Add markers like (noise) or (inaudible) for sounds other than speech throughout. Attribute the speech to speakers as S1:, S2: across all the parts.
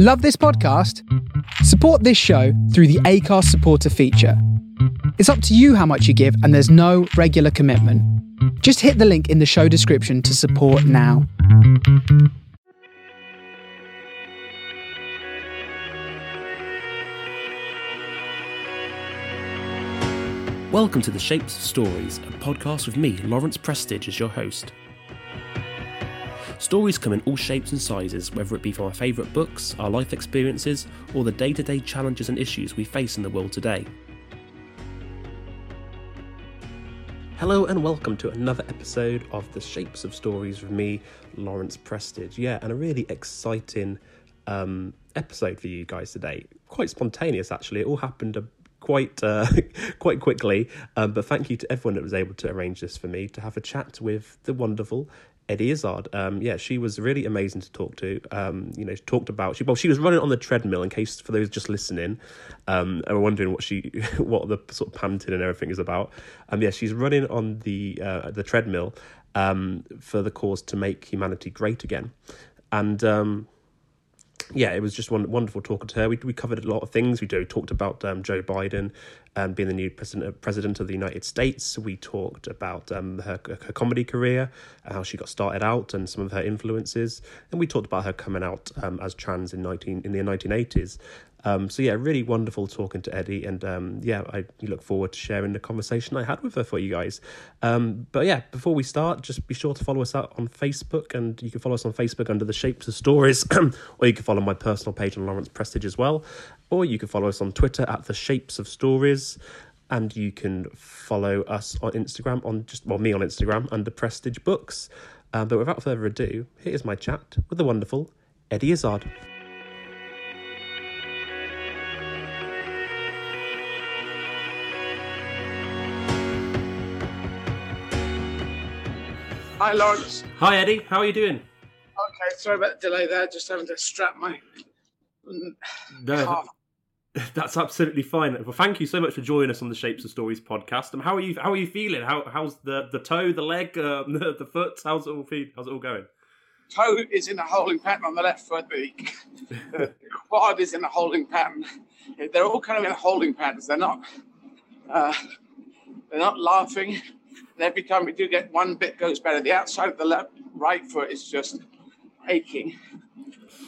S1: Love this podcast? Support this show through the Acast supporter feature. It's up to you how much you give, and there's no regular commitment. Just hit the link in the show description to support now.
S2: Welcome to the Shapes of Stories, a podcast with me, Lawrence Prestige, as your host. Stories come in all shapes and sizes, whether it be from our favourite books, our life experiences, or the day to day challenges and issues we face in the world today. Hello and welcome to another episode of the Shapes of Stories with me, Lawrence Prestige. Yeah, and a really exciting um, episode for you guys today. Quite spontaneous, actually. It all happened a quite uh, (laughs) quite quickly. Um, but thank you to everyone that was able to arrange this for me to have a chat with the wonderful Eddie Izzard. Um, yeah, she was really amazing to talk to. Um, you know, she talked about she well, she was running on the treadmill. In case for those just listening, um, are wondering what she (laughs) what the sort of panting and everything is about. Um, yeah, she's running on the uh, the treadmill um, for the cause to make humanity great again, and um yeah, it was just one wonderful talking to her. We we covered a lot of things. We talked about um, Joe Biden um, being the new president president of the United States. We talked about um, her her comedy career, how she got started out, and some of her influences. And we talked about her coming out um, as trans in nineteen in the nineteen eighties, um, so yeah, really wonderful talking to Eddie, and um, yeah, I look forward to sharing the conversation I had with her for you guys. Um, but yeah, before we start, just be sure to follow us out on Facebook, and you can follow us on Facebook under the Shapes of Stories, (clears throat) or you can follow my personal page on Lawrence Prestige as well, or you can follow us on Twitter at the Shapes of Stories. And you can follow us on Instagram on just well me on Instagram under Prestige Books. Um, but without further ado, here is my chat with the wonderful Eddie Izzard.
S3: Hi, Lawrence.
S2: Hi, Eddie. How are you doing?
S3: Okay, sorry about the delay there. Just having to strap my.
S2: No, (laughs) that's absolutely fine. Well, thank you so much for joining us on the Shapes of Stories podcast. And how are you? How are you feeling? How, how's the the toe, the leg, um, (laughs) the, the foot? How's it all feel? How's it all going?
S3: Toe is in a holding pattern on the left foot. The, (laughs) quad is in a holding pattern. They're all kind of in a holding patterns. They're not. Uh, they're not laughing. Every time we do get one bit goes better, the outside of the left right foot is just aching.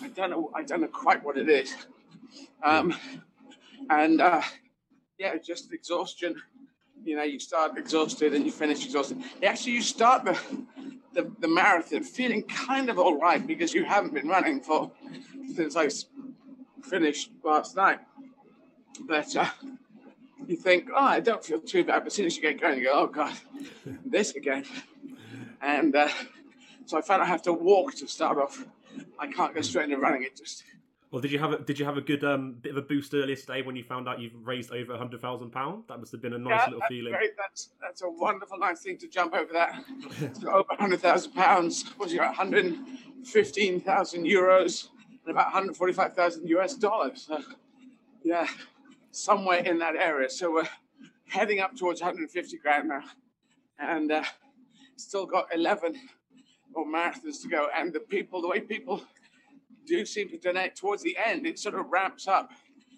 S3: I don't know. I don't know quite what it is. Um, and uh, yeah, just exhaustion. You know, you start exhausted and you finish exhausted. Actually, you start the, the, the marathon feeling kind of all right because you haven't been running for since I finished last night. But uh, you think, oh, I don't feel too bad. But as soon as you get going, you go, oh, God, (laughs) this again. And uh, so I found I have to walk to start off. I can't go straight into running. It just.
S2: Well, did you have a did you have a good um, bit of a boost earlier today when you found out you've raised over hundred thousand pound? That must have been a nice
S3: yeah,
S2: little
S3: that's
S2: feeling.
S3: Great. That's that's a wonderful, nice thing to jump over that. (laughs) so over hundred thousand pounds. Was you one hundred fifteen thousand euros and about one hundred forty-five thousand US dollars? So, yeah, somewhere in that area. So we're heading up towards 150 grand now, and uh, still got 11 more marathons to go. And the people, the way people do seem to donate towards the end, it sort of ramps up.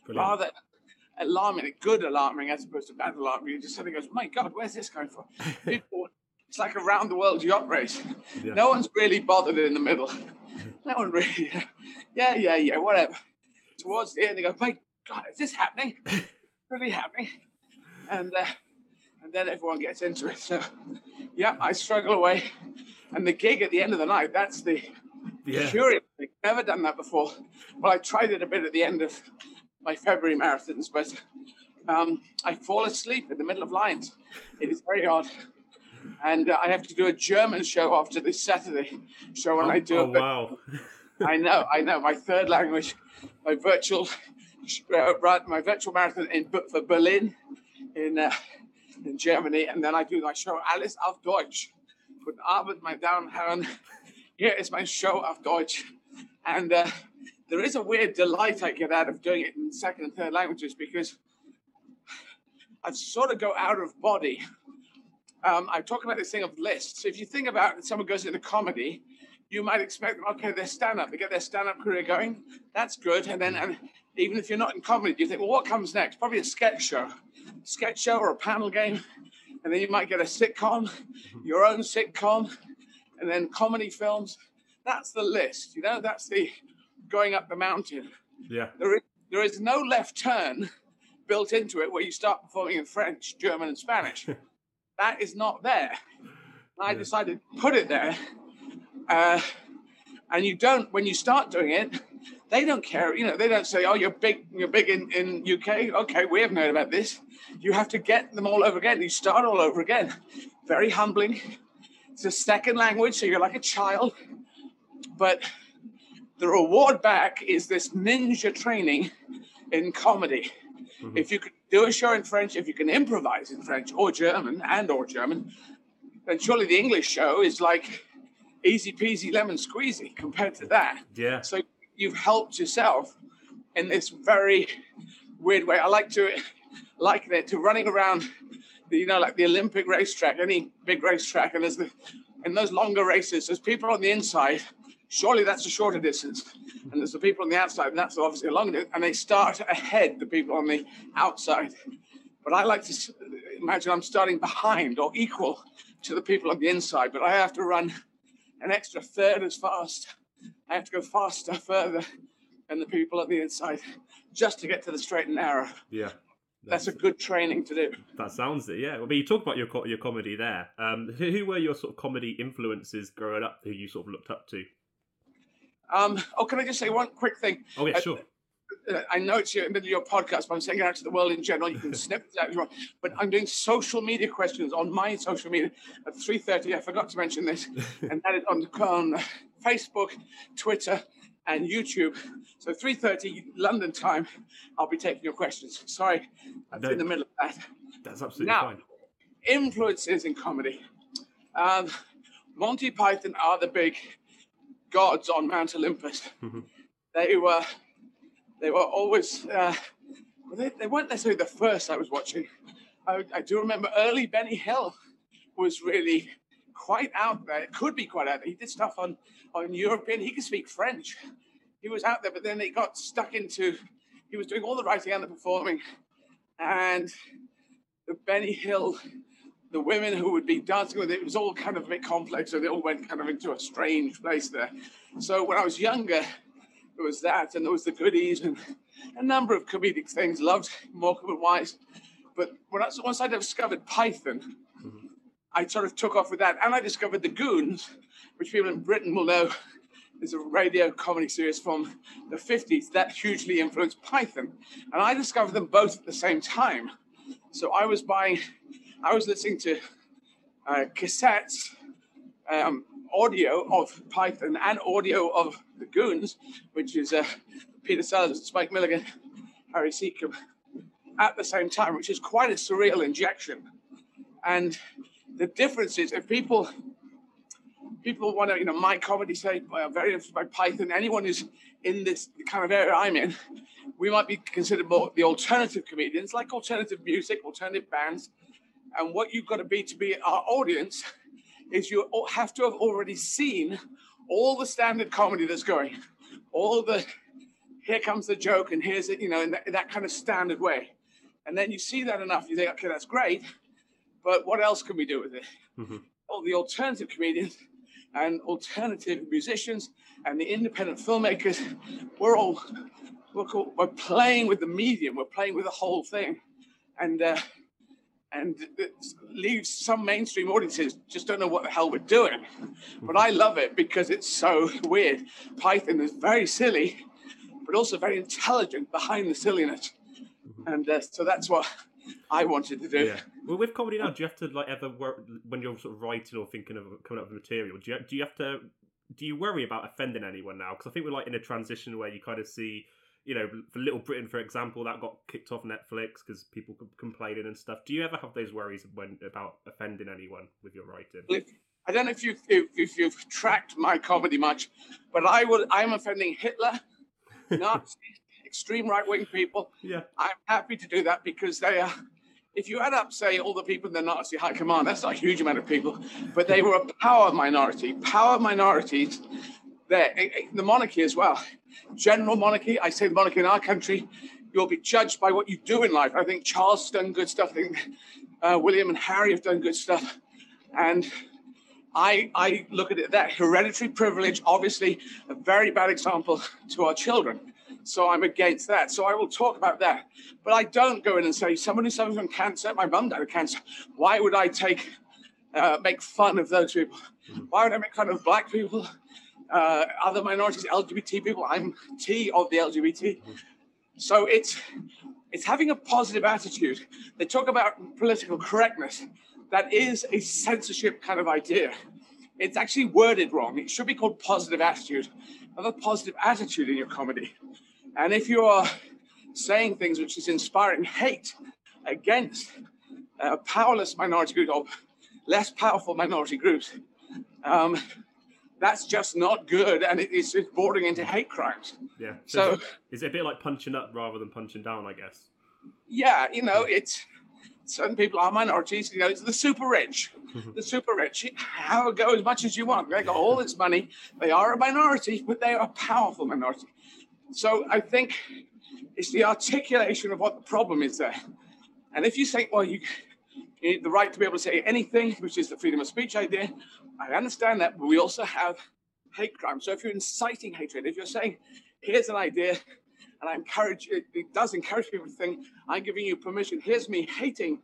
S2: Brilliant.
S3: Rather alarming, good alarming as opposed to bad alarming. You just suddenly goes, my God, where's this going from? (laughs) People, it's like a round the world yacht race.
S2: Yeah.
S3: No one's really bothered in the middle. No one really. (laughs) Yeah, yeah, yeah, whatever. Towards the end, they go, my God, is this happening? (laughs) really happening? And uh, and then everyone gets into it. So, yeah, I struggle away. And the gig at the end of the night, that's the
S2: Yeah.
S3: curious thing. Never done that before. Well, I tried it a bit at the end of my February marathons, but um, I fall asleep in the middle of lines. It is very odd. And uh, I have to do a German show after this Saturday show when I do
S2: oh
S3: it. but-
S2: wow!
S3: I know, I know. My third language, my virtual, uh, right, my virtual marathon in for Berlin, in uh, in Germany, and then I do my show Alles auf Deutsch. Guten Abend, meine Damen und Herren. Here is my show auf Deutsch, and uh, there is a weird delight I get out of doing it in second and third languages because I sort of go out of body. Um, I talk about this thing of lists. So If you think about it, someone goes into comedy, you might expect okay, they're stand up, they get their stand up career going. That's good. And then, and even if you're not in comedy, you think, well, what comes next? Probably a sketch show, sketch show or a panel game. And then you might get a sitcom, your own sitcom, and then comedy films. That's the list, you know, that's the going up the mountain.
S4: Yeah.
S3: There is, there is no left turn built into it where you start performing in French, German, and Spanish. (laughs) that is not there. I decided to put it there. Uh, and you don't, when you start doing it, they don't care. You know, they don't say, "Oh, you're big, you're big in, in UK." Okay, we haven't heard about this. You have to get them all over again. You start all over again. Very humbling. It's a second language, so you're like a child. But the reward back is this ninja training in comedy. Mm-hmm. If you can do a show in French, if you can improvise in French or German and or German, then surely the English show is like easy peasy lemon squeezy compared to that.
S4: Yeah.
S3: So you've helped yourself in this very weird way. I like to liken it to running around, the, you know, like the Olympic racetrack, any big racetrack, and there's the in those longer races, there's people on the inside. Surely that's a shorter distance, and there's the people on the outside, and that's obviously a longer. And they start ahead, the people on the outside. But I like to imagine I'm starting behind or equal to the people on the inside, but I have to run an extra third as fast. I have to go faster, further than the people at the inside just to get to the straight and narrow.
S4: Yeah.
S3: That's, that's a good training to do.
S4: That sounds it, yeah. I mean, you talk about your your comedy there. Um, who, who were your sort of comedy influences growing up? Who you sort of looked up to?
S3: Um, oh, can I just say one quick thing?
S4: Oh yeah, sure.
S3: I know it's your, your podcast, but I'm saying it out to the world in general. You can (laughs) snip it out if you want. But I'm doing social media questions on my social media at 3.30. I forgot to mention this. (laughs) and that is on, the on Facebook, Twitter, and YouTube. So 3.30 London time, I'll be taking your questions. Sorry, that's no, in the middle of that.
S4: That's absolutely
S3: now,
S4: fine.
S3: Influences in comedy. Um, Monty Python are the big gods on Mount Olympus. Mm-hmm. They were they were always, uh, they, they, weren't necessarily the first I was watching. I, I, do remember early Benny Hill was really quite out there. It could be quite out there. He did stuff on, on European, he could speak French. He was out there, but then he got stuck into, he was doing all the writing and the performing. And the Benny Hill, the women who would be dancing with it, it was all kind of a bit complex. So they all went kind of into a strange place there. So when I was younger, there was that, and there was the goodies, and a number of comedic things. Loved Morecambe and Wise, but when I, once I discovered Python. I sort of took off with that, and I discovered the Goons, which people in Britain will know is a radio comedy series from the 50s that hugely influenced Python, and I discovered them both at the same time. So I was buying, I was listening to uh, cassettes. Um, audio of Python and audio of the Goons, which is uh, Peter Sellers, Spike Milligan, Harry Secombe, at the same time, which is quite a surreal injection. And the difference is if people people want to, you know, my comedy say I'm very influenced by Python. Anyone who's in this kind of area I'm in, we might be considered more the alternative comedians, like alternative music, alternative bands. And what you've got to be to be our audience is you have to have already seen all the standard comedy that's going, all the here comes the joke and here's it, you know, in that, in that kind of standard way. And then you see that enough, you think, okay, that's great, but what else can we do with it? Mm-hmm. All the alternative comedians and alternative musicians and the independent filmmakers, we're all we're, called, we're playing with the medium, we're playing with the whole thing, and uh, and it leaves some mainstream audiences just don't know what the hell we're doing. But I love it because it's so weird. Python is very silly, but also very intelligent behind the silliness, and uh, so that's what (laughs) I wanted to do.
S4: Yeah. Well, with comedy now, do you have to like ever work when you're sort of writing or thinking of coming up with material? Do you do you have to do you worry about offending anyone now? Because I think we're like in a transition where you kind of see you know, for Little Britain, for example, that got kicked off Netflix because people complaining and stuff. Do you ever have those worries when about offending anyone with your writing?
S3: I don't know if you if, if you've tracked my comedy much, but I would I'm offending Hitler, (laughs) Nazis, extreme right wing people.
S4: Yeah,
S3: I'm happy to do that because they are if you add up, say, all the people in the Nazi high command, that's not a huge amount of people, but they were a power minority. Power minorities there. The monarchy as well. General monarchy, I say the monarchy in our country, you'll be judged by what you do in life. I think Charles has done good stuff. I think uh, William and Harry have done good stuff. And I, I look at it that hereditary privilege, obviously, a very bad example to our children. So I'm against that. So I will talk about that. But I don't go in and say, someone somebody suffers from cancer, my mum died of cancer. Why would I take, uh, make fun of those people? Why would I make fun of black people, uh, other minorities, LGBT people? I'm T of the LGBT. So it's, it's having a positive attitude. They talk about political correctness. That is a censorship kind of idea. It's actually worded wrong. It should be called positive attitude. Have a positive attitude in your comedy. And if you are saying things which is inspiring hate against a powerless minority group or less powerful minority groups, um, that's just not good, and it is bordering into hate crimes.
S4: Yeah. So, so is it a bit like punching up rather than punching down? I guess.
S3: Yeah, you know, it's certain people are minorities. You know, it's the super rich. Mm-hmm. the super rich have a go as much as you want. They got all this money. They are a minority, but they are a powerful minority. So I think it's the articulation of what the problem is there. And if you say, well, you, you need the right to be able to say anything, which is the freedom of speech idea, I understand that, but we also have hate crime. So if you're inciting hatred, if you're saying, here's an idea, and I encourage it, it does encourage people to think, I'm giving you permission, here's me hating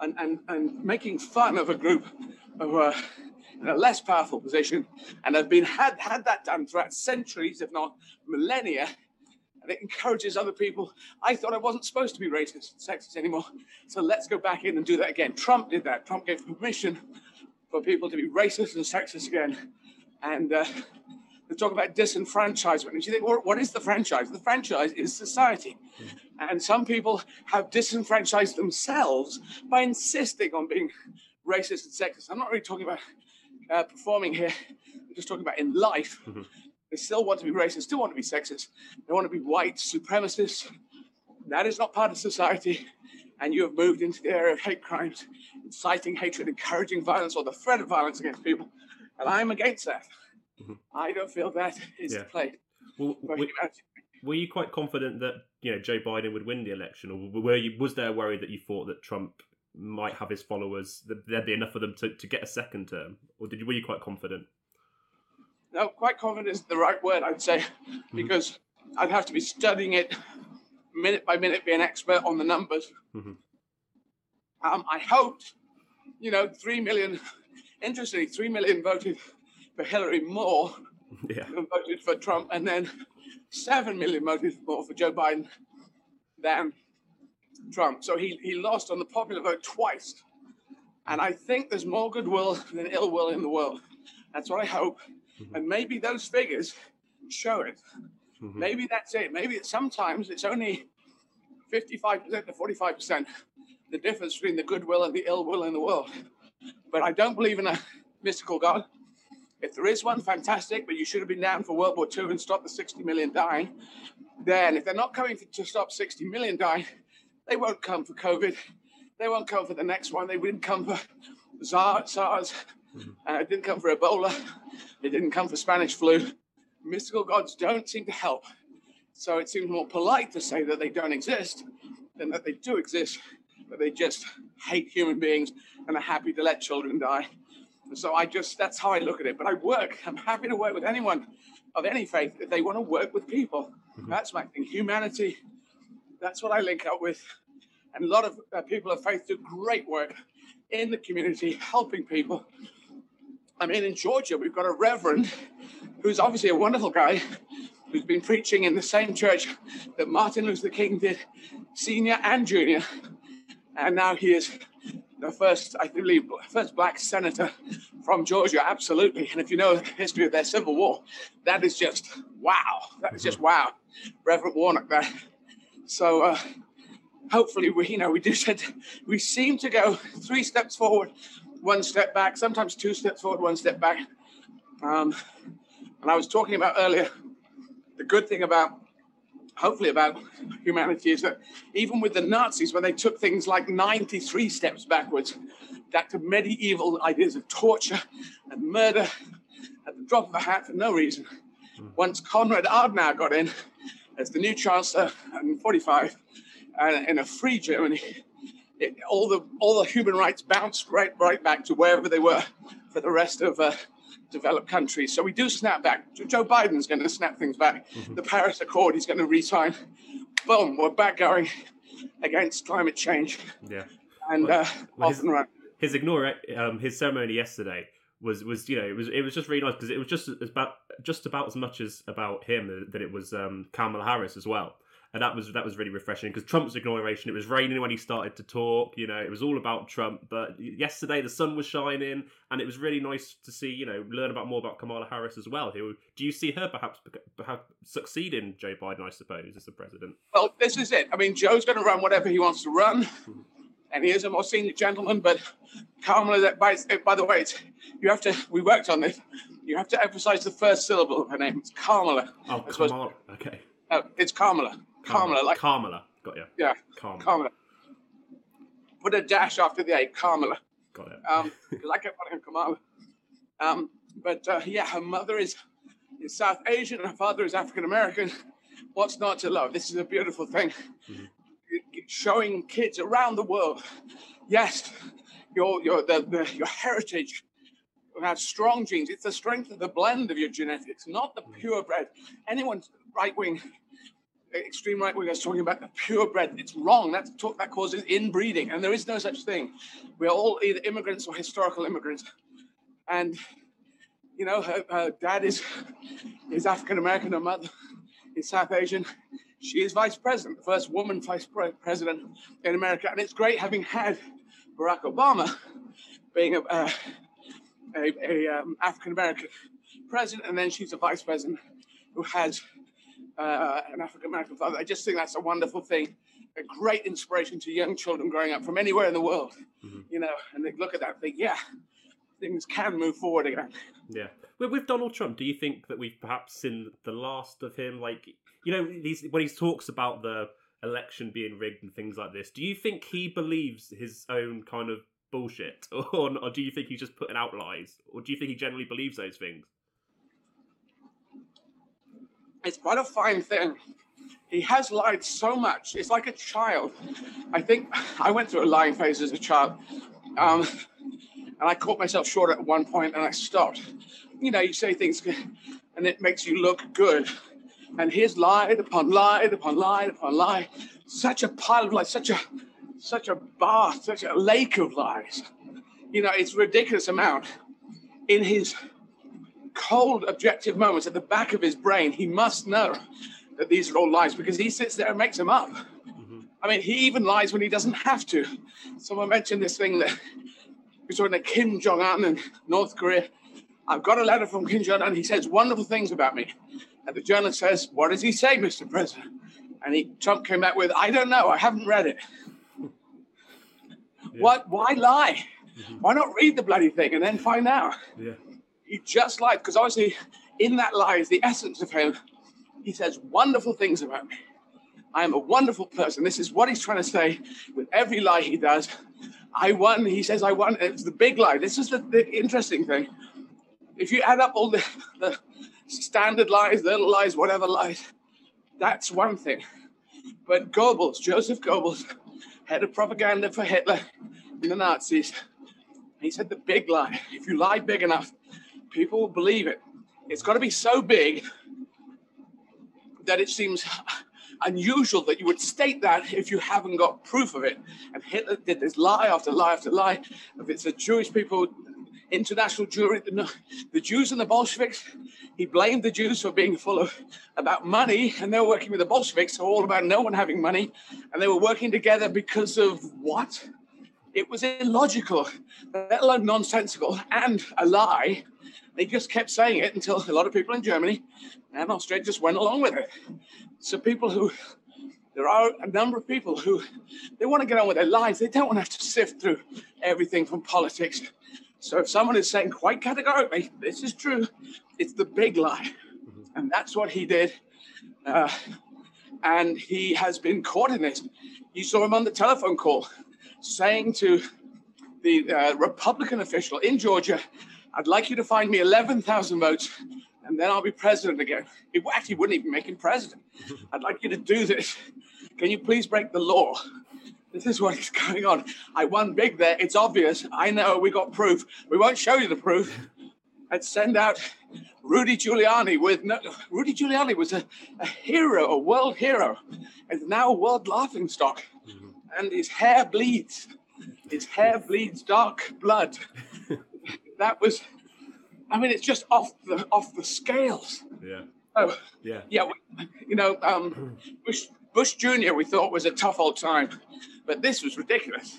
S3: and, and, and making fun of a group of uh, in a less powerful position, and have been had, had that done throughout centuries, if not millennia, and it encourages other people. I thought I wasn't supposed to be racist and sexist anymore, so let's go back in and do that again. Trump did that. Trump gave permission for people to be racist and sexist again. And uh, they talk about disenfranchisement. And you think, well, what is the franchise? The franchise is society. And some people have disenfranchised themselves by insisting on being racist and sexist. I'm not really talking about uh, performing here, I'm just talking about in life. Mm-hmm. They still want to be racist, still want to be sexist. They want to be white supremacists. That is not part of society. And you have moved into the area of hate crimes, inciting hatred, encouraging violence, or the threat of violence against people. And I'm against that. Mm-hmm. I don't feel that is yeah. the place.
S4: Well, were, were you quite confident that you know Joe Biden would win the election, or were you was there a worry that you thought that Trump might have his followers, that there'd be enough of them to, to get a second term, or did you, were you quite confident?
S3: No, quite confident is the right word, I'd say, mm-hmm. because mm-hmm. I'd have to be studying it minute by minute, be an expert on the numbers. Mm-hmm. Um, I hoped, you know, three million. Interestingly, three million voted for Hillary more yeah. than voted for Trump, and then seven million voted more for Joe Biden than Trump. So he, he lost on the popular vote twice. And I think there's more goodwill than ill will in the world. That's what I hope. Mm-hmm. And maybe those figures show it. Mm-hmm. Maybe that's it. Maybe it's, sometimes it's only 55% to 45% the difference between the goodwill and the ill will in the world. But I don't believe in a mystical God. If there is one, fantastic, but you should have been down for World War II and stopped the 60 million dying. Then, if they're not coming to stop 60 million dying, they won't come for COVID. They won't come for the next one. They didn't come for SARS. Uh, it didn't come for Ebola. It didn't come for Spanish flu. Mystical gods don't seem to help. So it seems more polite to say that they don't exist than that they do exist, but they just hate human beings and are happy to let children die. And so I just, that's how I look at it. But I work, I'm happy to work with anyone of any faith if they want to work with people. Mm-hmm. That's my thing. Humanity that's what I link up with. And a lot of uh, people of faith do great work in the community, helping people. I mean, in Georgia, we've got a reverend who's obviously a wonderful guy who's been preaching in the same church that Martin Luther King did, senior and junior. And now he is the first, I believe, first black senator from Georgia, absolutely. And if you know the history of their civil war, that is just wow. That is just wow. Reverend Warnock there. So uh, hopefully, we you know we do said we seem to go three steps forward, one step back, sometimes two steps forward, one step back. Um, and I was talking about earlier the good thing about hopefully about humanity is that even with the Nazis, when they took things like 93 steps backwards, back to medieval ideas of torture and murder at the drop of a hat for no reason. Once Konrad Adenauer got in as the new chancellor in 45, and in a free Germany, it, all the all the human rights bounced right right back to wherever they were for the rest of uh, developed countries. So we do snap back. Joe Biden's going to snap things back. Mm-hmm. The Paris Accord, he's going to resign. Boom, we're back going against climate change.
S4: Yeah,
S3: and well, uh, well,
S4: his, his ignore um, his ceremony yesterday was was you know it was it was just really nice because it was just about just about as much as about him that it was um, Kamala Harris as well and that was that was really refreshing because Trump's inauguration. It was raining when he started to talk. You know, it was all about Trump. But yesterday the sun was shining, and it was really nice to see. You know, learn about more about Kamala Harris as well. Who do you see her perhaps perhaps succeeding Joe Biden? I suppose as the president.
S3: Well, this is it. I mean, Joe's going to run whatever he wants to run. (laughs) And he is a more senior gentleman, but Kamala, that by, by the way, you have to, we worked on this, you have to emphasize the first syllable of her name. It's Kamala.
S4: Oh, Kamala. Okay.
S3: Uh, it's Kamala. Kamala, like
S4: Kamala. Got you.
S3: Yeah. Kamala. Kamala. Put a dash after the A. Kamala.
S4: Got it.
S3: Um, (laughs) because I kept calling her Kamala. Um, but uh, yeah, her mother is is South Asian, her father is African American. What's not to love? This is a beautiful thing. Mm-hmm. Showing kids around the world, yes, your your the, the your heritage have strong genes. It's the strength of the blend of your genetics, not the mm-hmm. purebred. Anyone right wing extreme right wingers talking about the purebred. It's wrong. That's talk that causes inbreeding, and there is no such thing. We are all either immigrants or historical immigrants, and you know, her, her dad is is African American, her mother is South Asian. She is vice president, the first woman vice president in America, and it's great having had Barack Obama being a, a, a um, African American president, and then she's a vice president who has uh, an African American father. I just think that's a wonderful thing, a great inspiration to young children growing up from anywhere in the world. Mm-hmm. You know, and they look at that and think, yeah, things can move forward again.
S4: Yeah. With, with Donald Trump, do you think that we've perhaps seen the last of him? Like, you know, he's, when he talks about the election being rigged and things like this, do you think he believes his own kind of bullshit, (laughs) or, or do you think he's just putting out lies, or do you think he generally believes those things?
S3: It's quite a fine thing. He has lied so much. It's like a child. I think (laughs) I went through a lying phase as a child. Um, and I caught myself short at one point and I stopped. You know, you say things (laughs) and it makes you look good. And he's lied upon lied upon lied upon lie. Such a pile of lies, such a such a bath, such a lake of lies. You know, it's ridiculous amount. In his cold, objective moments at the back of his brain, he must know that these are all lies because he sits there and makes them up. Mm-hmm. I mean, he even lies when he doesn't have to. Someone mentioned this thing that we saw in Kim Jong Un in North Korea. I've got a letter from Kim Jong Un. He says wonderful things about me. And the journalist says, What does he say, Mr. President? And he, Trump came back with, I don't know. I haven't read it. Yeah. What? Why lie? Mm-hmm. Why not read the bloody thing and then find out?
S4: Yeah
S3: he just lied because obviously in that lie is the essence of him. He says wonderful things about me. I am a wonderful person. This is what he's trying to say with every lie he does. I won. He says, I won. It's the big lie. This is the, the interesting thing. If you add up all the, (laughs) the standard lies, little lies, whatever lies, that's one thing. But Goebbels, Joseph Goebbels, head of propaganda for Hitler and the Nazis, he said the big lie. If you lie big enough, people will believe it. It's got to be so big that it seems unusual that you would state that if you haven't got proof of it. And Hitler did this lie after lie after lie. If it's the Jewish people, international Jewry, the, the Jews and the Bolsheviks, he blamed the Jews for being full of about money, and they were working with the Bolsheviks, so all about no one having money, and they were working together because of what? It was illogical, let alone nonsensical, and a lie they just kept saying it until a lot of people in Germany and Austria just went along with it. So people who there are a number of people who they want to get on with their lives. They don't want to have to sift through everything from politics. So if someone is saying quite categorically, this is true, it's the big lie. Mm-hmm. And that's what he did. Uh, and he has been caught in this. You saw him on the telephone call saying to the uh, Republican official in Georgia, I'd like you to find me 11,000 votes and then I'll be president again. It actually wouldn't even make him president. (laughs) I'd like you to do this. Can you please break the law? This is what is going on. I won big there. It's obvious. I know we got proof. We won't show you the proof. I'd send out Rudy Giuliani with no, Rudy Giuliani was a, a hero, a world hero, and now a world laughing stock. Mm-hmm. And his hair bleeds. His hair bleeds dark blood. (laughs) that was, I mean, it's just off the off the scales.
S4: Yeah.
S3: Oh,
S4: yeah.
S3: Yeah. You know, um, Bush Bush Jr. We thought was a tough old time, but this was ridiculous.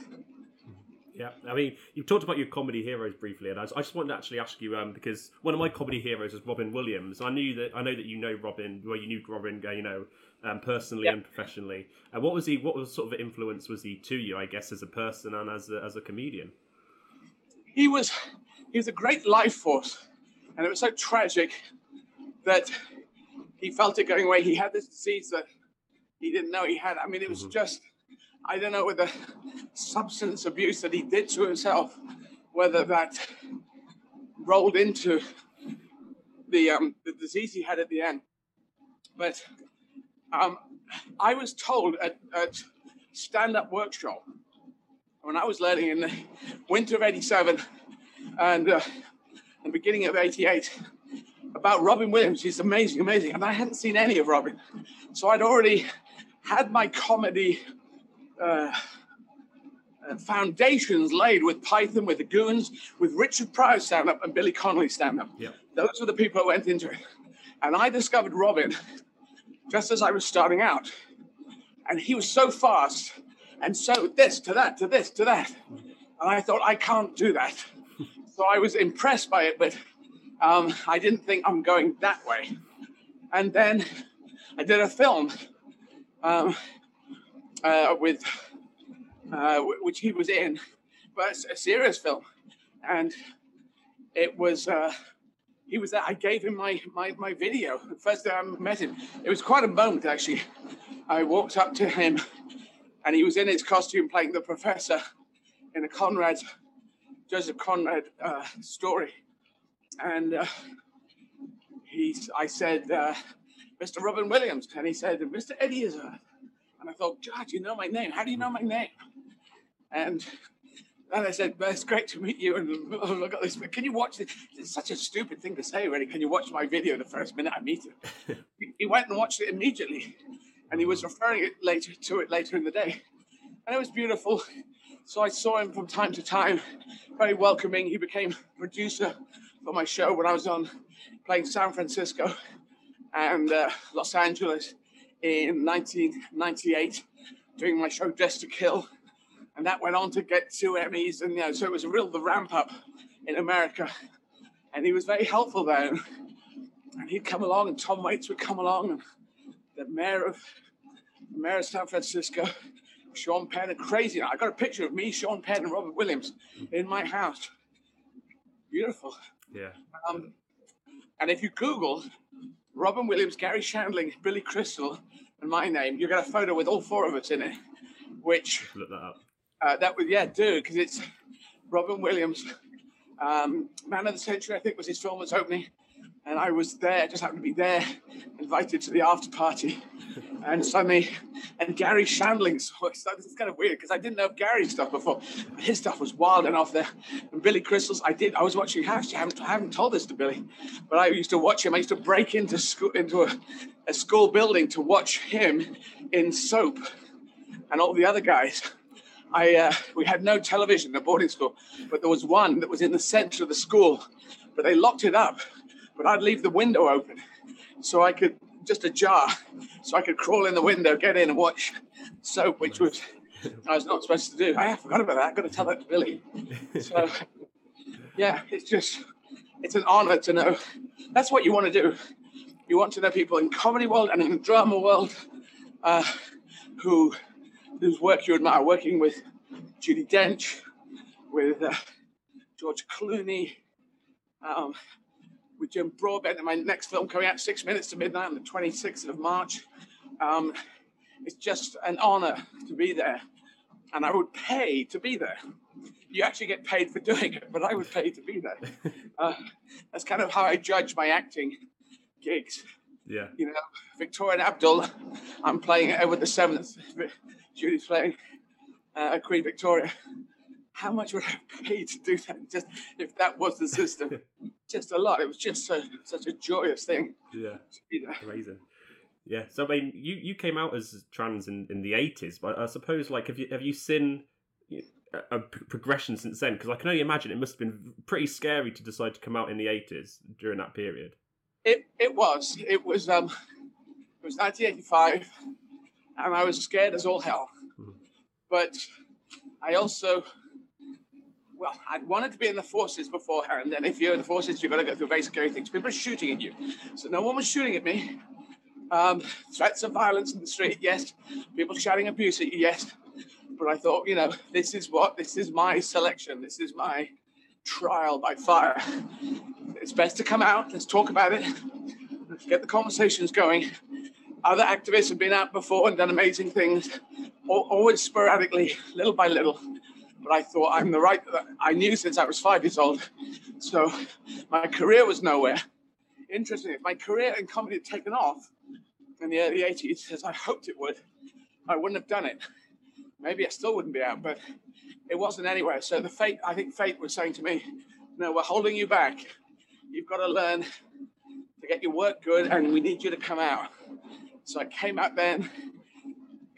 S4: Yeah, I mean, you've talked about your comedy heroes briefly, and I, just wanted to actually ask you um, because one of my comedy heroes is Robin Williams. I knew that I know that you know Robin, well, you knew Robin, uh, you know, um, personally and professionally. And what was he? What was sort of influence was he to you? I guess as a person and as a, as a comedian.
S3: He was he was a great life force, and it was so tragic that he felt it going away. He had this disease that he didn't know he had. I mean, it was mm-hmm. just I don't know whether substance abuse that he did to himself, whether that rolled into the um, the disease he had at the end. But um, I was told at, at stand-up workshop when I was learning in the winter of '87 and uh, the beginning of '88 about Robin Williams. He's amazing, amazing, and I hadn't seen any of Robin, so I'd already had my comedy uh, uh, foundations laid with Python, with the Goons, with Richard Pryor stand up and Billy Connolly stand up.
S4: Yeah.
S3: Those were the people who went into it. And I discovered Robin just as I was starting out. And he was so fast and so this to that to this to that. And I thought, I can't do that. So I was impressed by it, but um, I didn't think I'm going that way. And then I did a film um, uh, with uh, which he was in, but it's a serious film, and it was. Uh, he was there. I gave him my, my, my video. The first day I met him, it was quite a moment actually. I walked up to him, and he was in his costume playing the professor in a Conrad, Joseph Conrad uh, story, and uh, he. I said, uh, "Mr. Robin Williams," and he said, "Mr. Eddie is Izzard." And I thought, God, you know my name. How do you know my name? And and I said, well, it's great to meet you. And (laughs) look at this. Can you watch this? It's such a stupid thing to say, really. Can you watch my video the first minute I meet him? (laughs) he went and watched it immediately. And he was referring it later to it later in the day. And it was beautiful. So I saw him from time to time, very welcoming. He became producer for my show when I was on playing San Francisco and uh, Los Angeles in 1998 doing my show Dressed to Kill. And that went on to get two Emmys. And, you know, so it was a real the ramp up in America. And he was very helpful there. And he'd come along, and Tom Waits would come along, and the mayor of the mayor of San Francisco, Sean Penn, and crazy. I got a picture of me, Sean Penn, and Robert Williams in my house. Beautiful.
S4: Yeah.
S3: Um, and if you Google Robin Williams, Garry Shandling, Billy Crystal, and my name, you get a photo with all four of us in it. Which
S4: look that up.
S3: Uh, that would yeah, do because it's Robin Williams, um, Man of the Century. I think was his film was opening, and I was there. Just happened to be there, invited to the after party, (laughs) and suddenly, and Garry Shandling. (laughs) So it's kind of weird because I didn't know Garry's stuff before. His stuff was wild enough there. And Billy Crystal's, I did. I was watching House. I haven't, I haven't told this to Billy, but I used to watch him. I used to break into school into a, a school building to watch him in soap, and all the other guys. I uh, we had no television at boarding school, but there was one that was in the center of the school, but they locked it up. But I'd leave the window open so I could just ajar, so I could crawl in the window, get in, and watch soap, which was I was not supposed to do. I forgot about that. I've got to tell that to Billy. So, yeah, it's just it's an honor to know. That's what you want to do. You want to know people in comedy world and in drama world uh, who whose work you admire. Working with Judi Dench, with uh, George Clooney, um, with Jim Broadbent in my next film coming out six minutes to midnight on the 26th of March. Um, it's just an honor to be there, and I would pay to be there. You actually get paid for doing it, but I would pay to be there. (laughs) Uh, that's kind of how I judge my acting gigs.
S4: Yeah.
S3: You know, Victoria and Abdul, I'm playing Edward the Seventh. Judi's playing uh, Queen Victoria. How much would I pay to do that? Just if that was the system, (laughs) just a lot. It was just so, such a joyous thing.
S4: Yeah. (laughs)
S3: You know.
S4: Amazing. Yeah. So I mean, you, you came out as trans in, in the eighties, but I suppose like have you have you seen a, a progression since then? Because I can only imagine it must have been pretty scary to decide to come out in the eighties during that period.
S3: It it was it was um it was 1985, and I was scared as all hell.
S4: Mhm.
S3: But I also well, I wanted to be in the forces beforehand, and if you're in the forces, you've got to go through very scary things. People are shooting at you, so no one was shooting at me. Um, threats of violence in the street, yes. People shouting abuse at you, yes. But I thought, you know, this is what this is my selection. This is my trial by fire. It's best to come out. Let's talk about it. Let's get the conversations going. Other activists have been out before and done amazing things, always sporadically, little by little. But I thought I'm the right. I knew since I was five years old. So my career was nowhere. Interestingly, if my career in comedy had taken off in the early 80s, as I hoped it would, I wouldn't have done it. Maybe I still wouldn't be out, but it wasn't anywhere. So the fate, I think fate was saying to me, no, we're holding you back. You've got to learn to get your work good, and we need you to come out. So I came out then,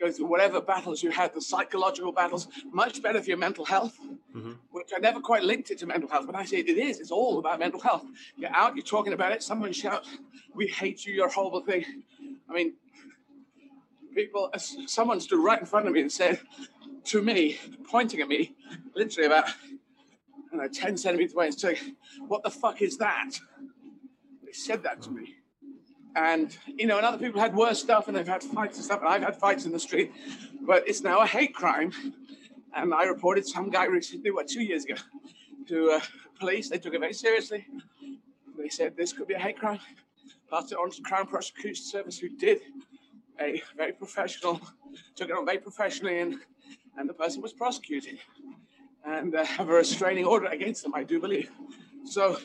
S3: go through whatever battles you had, the psychological battles, much better for your mental health,
S4: Mhm.
S3: which I never quite linked it to mental health, but I say it is. It's all about mental health. You're out, you're talking about it, someone shouts, we hate you, you're a horrible thing. I mean, people, someone stood right in front of me and said to me, pointing at me, literally about I don't know, 10 centimeters away, and saying, What the fuck is that? They said that to me. And, you know, and other people had worse stuff and they've had fights and stuff, and I've had fights in the street, but it's now a hate crime. And I reported some guy recently, what, two years ago, to uh, police. They took it very seriously. They said this could be a hate crime. Passed it on to the Crown Prosecution Service, who did a very professional, took it on very professionally, and, and the person was prosecuted and uh, have a restraining order against them, I do believe. So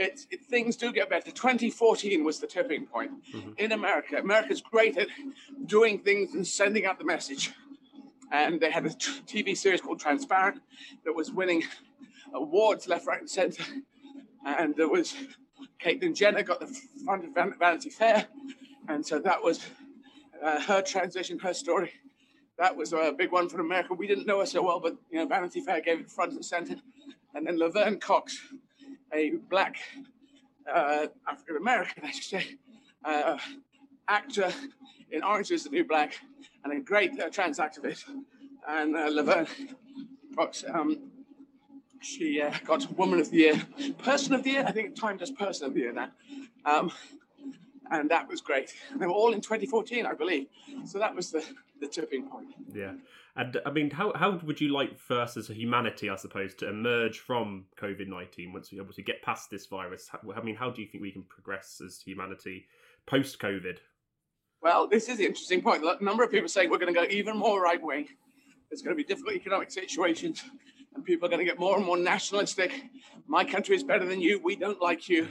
S3: it, it, things do get better. 2014 was the tipping point in America. America's great at doing things and sending out the message. And they had a t- TV series called Transparent that was winning awards left, right, and center. And there was Caitlyn Jenner got the front of Van- Vanity Fair. And so that was uh, her transition, her story. That was a big one for America. We didn't know her so well, but you know, Vanity Fair gave it front and center. And then Laverne Cox, a black uh, African American, (laughs) I should say, uh, actor in Orange is the New Black, and a great uh, trans activist. And uh, Laverne Cox, um, she uh, got Woman of the Year, Person of the Year. I think Time does Person of the Year now. Um, and that was great. They were all in 2014, I believe. So that was the, the tipping point.
S4: Yeah. And I mean, how how would you like for us as a humanity, I suppose, to emerge from COVID nineteen once we obviously get past this virus? How- I mean, how do you think we can progress as humanity post COVID?
S3: Well, this is the interesting point. A number of people saying we're going to go even more right wing. There's going to be difficult economic situations, and people are going to get more and more nationalistic. My country is better than you. We don't like you.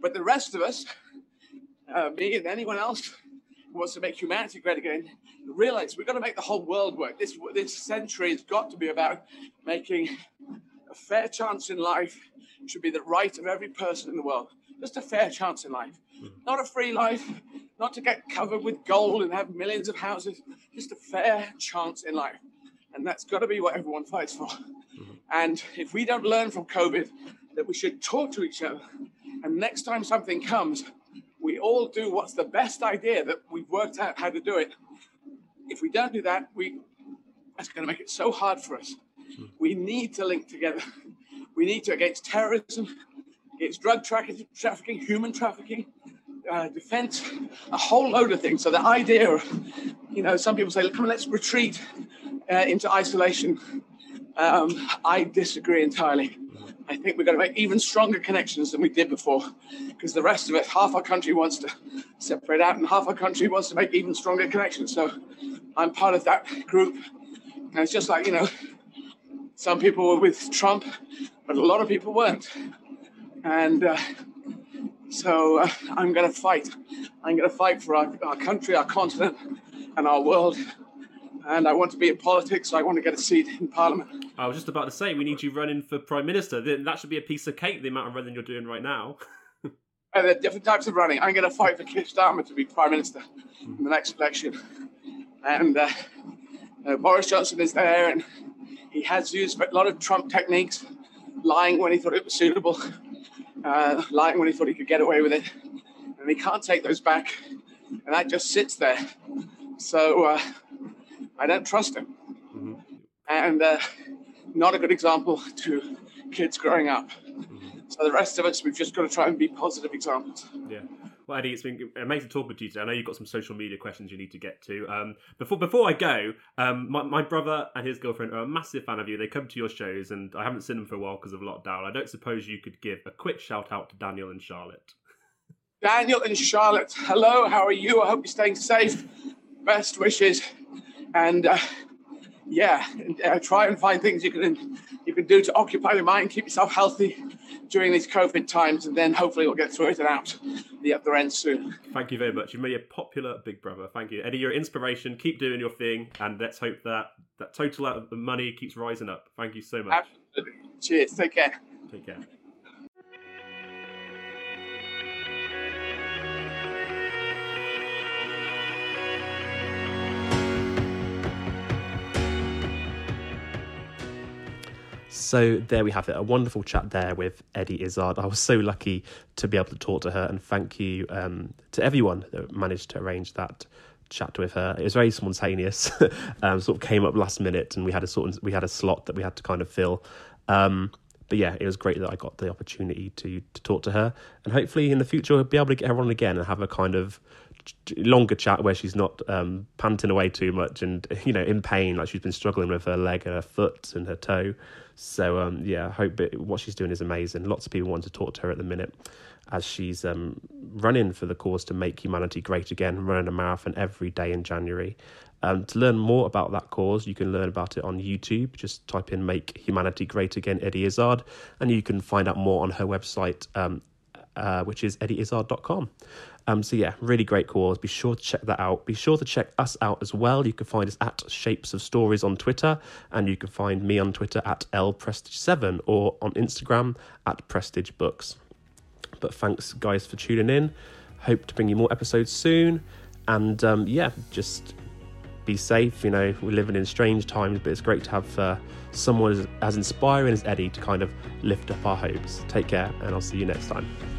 S3: But the rest of us, uh, me and anyone else who wants to make humanity great again, realize we've got to make the whole world work. This this century has got to be about making a fair chance in life. it Should be the right of every person in the world. Just a fair chance in life, hmm. not a free life, not to get covered with gold and have millions of houses. Just a fair chance in life, and that's got to be what everyone fights for. Hmm. And if we don't learn from COVID that we should talk to each other, and next time something comes, we all do what's the best idea that we've worked out how to do it. If we don't do that, we that's going to make it so hard for us. We need to link together. (laughs) We need to against terrorism, against drug trafficking, human trafficking, uh, defense, a whole load of things. So the idea you know, some people say, come let's retreat uh, into isolation. Um, I disagree entirely. I think we're going to make even stronger connections than we did before because the rest of it, half our country wants to separate out and half our country wants to make even stronger connections. So I'm part of that group. And it's just like, you know, some people were with Trump, but a lot of people weren't. And uh, so uh, I'm going to fight. I'm going to fight for our, our country, our continent, and our world and I want to be in politics, so I want to get a seat in Parliament.
S2: I was just about to say, we need you running for Prime Minister. That should be a piece of cake, the amount of running you're doing right now. (laughs)
S3: and there are different types of running. I'm going to fight for Keir Starmer to be Prime Minister in the next election. And uh, uh, Boris Johnson is there, and he has used a lot of Trump techniques, lying when he thought it was suitable, uh, lying when he thought he could get away with it. And he can't take those back. And that just sits there. So, uh, I don't trust him. Mm-hmm. And uh, not a good example to kids growing up. Mm-hmm. So the rest of us, we've just got to try and be positive examples.
S2: Yeah. Well, Eddie, it's been amazing talking to you today. I know you've got some social media questions you need to get to. Um, before before I go, um, my, my brother and his girlfriend are a massive fan of you. They come to your shows, and I haven't seen them for a while because of lockdown. I don't suppose you could give a quick shout out to Daniel and Charlotte. (laughs)
S3: Daniel and Charlotte, hello. How are you? I hope you're staying safe. Best wishes and uh, yeah, uh, try and find things you can you can do to occupy your mind, keep yourself healthy during these COVID times, and then hopefully we'll get through it and out the other end soon.
S2: Thank you very much. You made a popular big brother. Thank you, Eddie. You're inspiration. Keep doing your thing, and let's hope that that total out of the money keeps rising up. Thank you so much.
S3: Absolutely. Cheers. Take care.
S2: Take care. So there we have it, a wonderful chat there with Eddie Izzard. I was so lucky to be able to talk to her, and thank you um, to everyone that managed to arrange that chat with her. It was very spontaneous, (laughs) um, sort of came up last minute, and we had a sort of we had a slot that we had to kind of fill. Um, but yeah, it was great that I got the opportunity to to talk to her, and hopefully in the future we'll be able to get her on again and have a kind of longer chat where she's not um, panting away too much and you know in pain like she's been struggling with her leg and her foot and her toe. So um, yeah, I hope it, what she's doing is amazing. Lots of people want to talk to her at the minute as she's um, running for the cause to make humanity great again, running a marathon every day in January. Um, to learn more about that cause, you can learn about it on YouTube. Just type in Make Humanity Great Again, Eddie Izzard, and you can find out more on her website, um, uh, which is eddieizzard.com. Um, so yeah, really great cause. Be sure to check that out. Be sure to check us out as well. You can find us at Shapes of Stories on Twitter, and you can find me on Twitter at lprestige7 or on Instagram at Prestige Books. But thanks, guys, for tuning in. Hope to bring you more episodes soon. And um, yeah, just be safe. You know, we're living in strange times, but it's great to have uh, someone as, as inspiring as Eddie to kind of lift up our hopes. Take care, and I'll see you next time.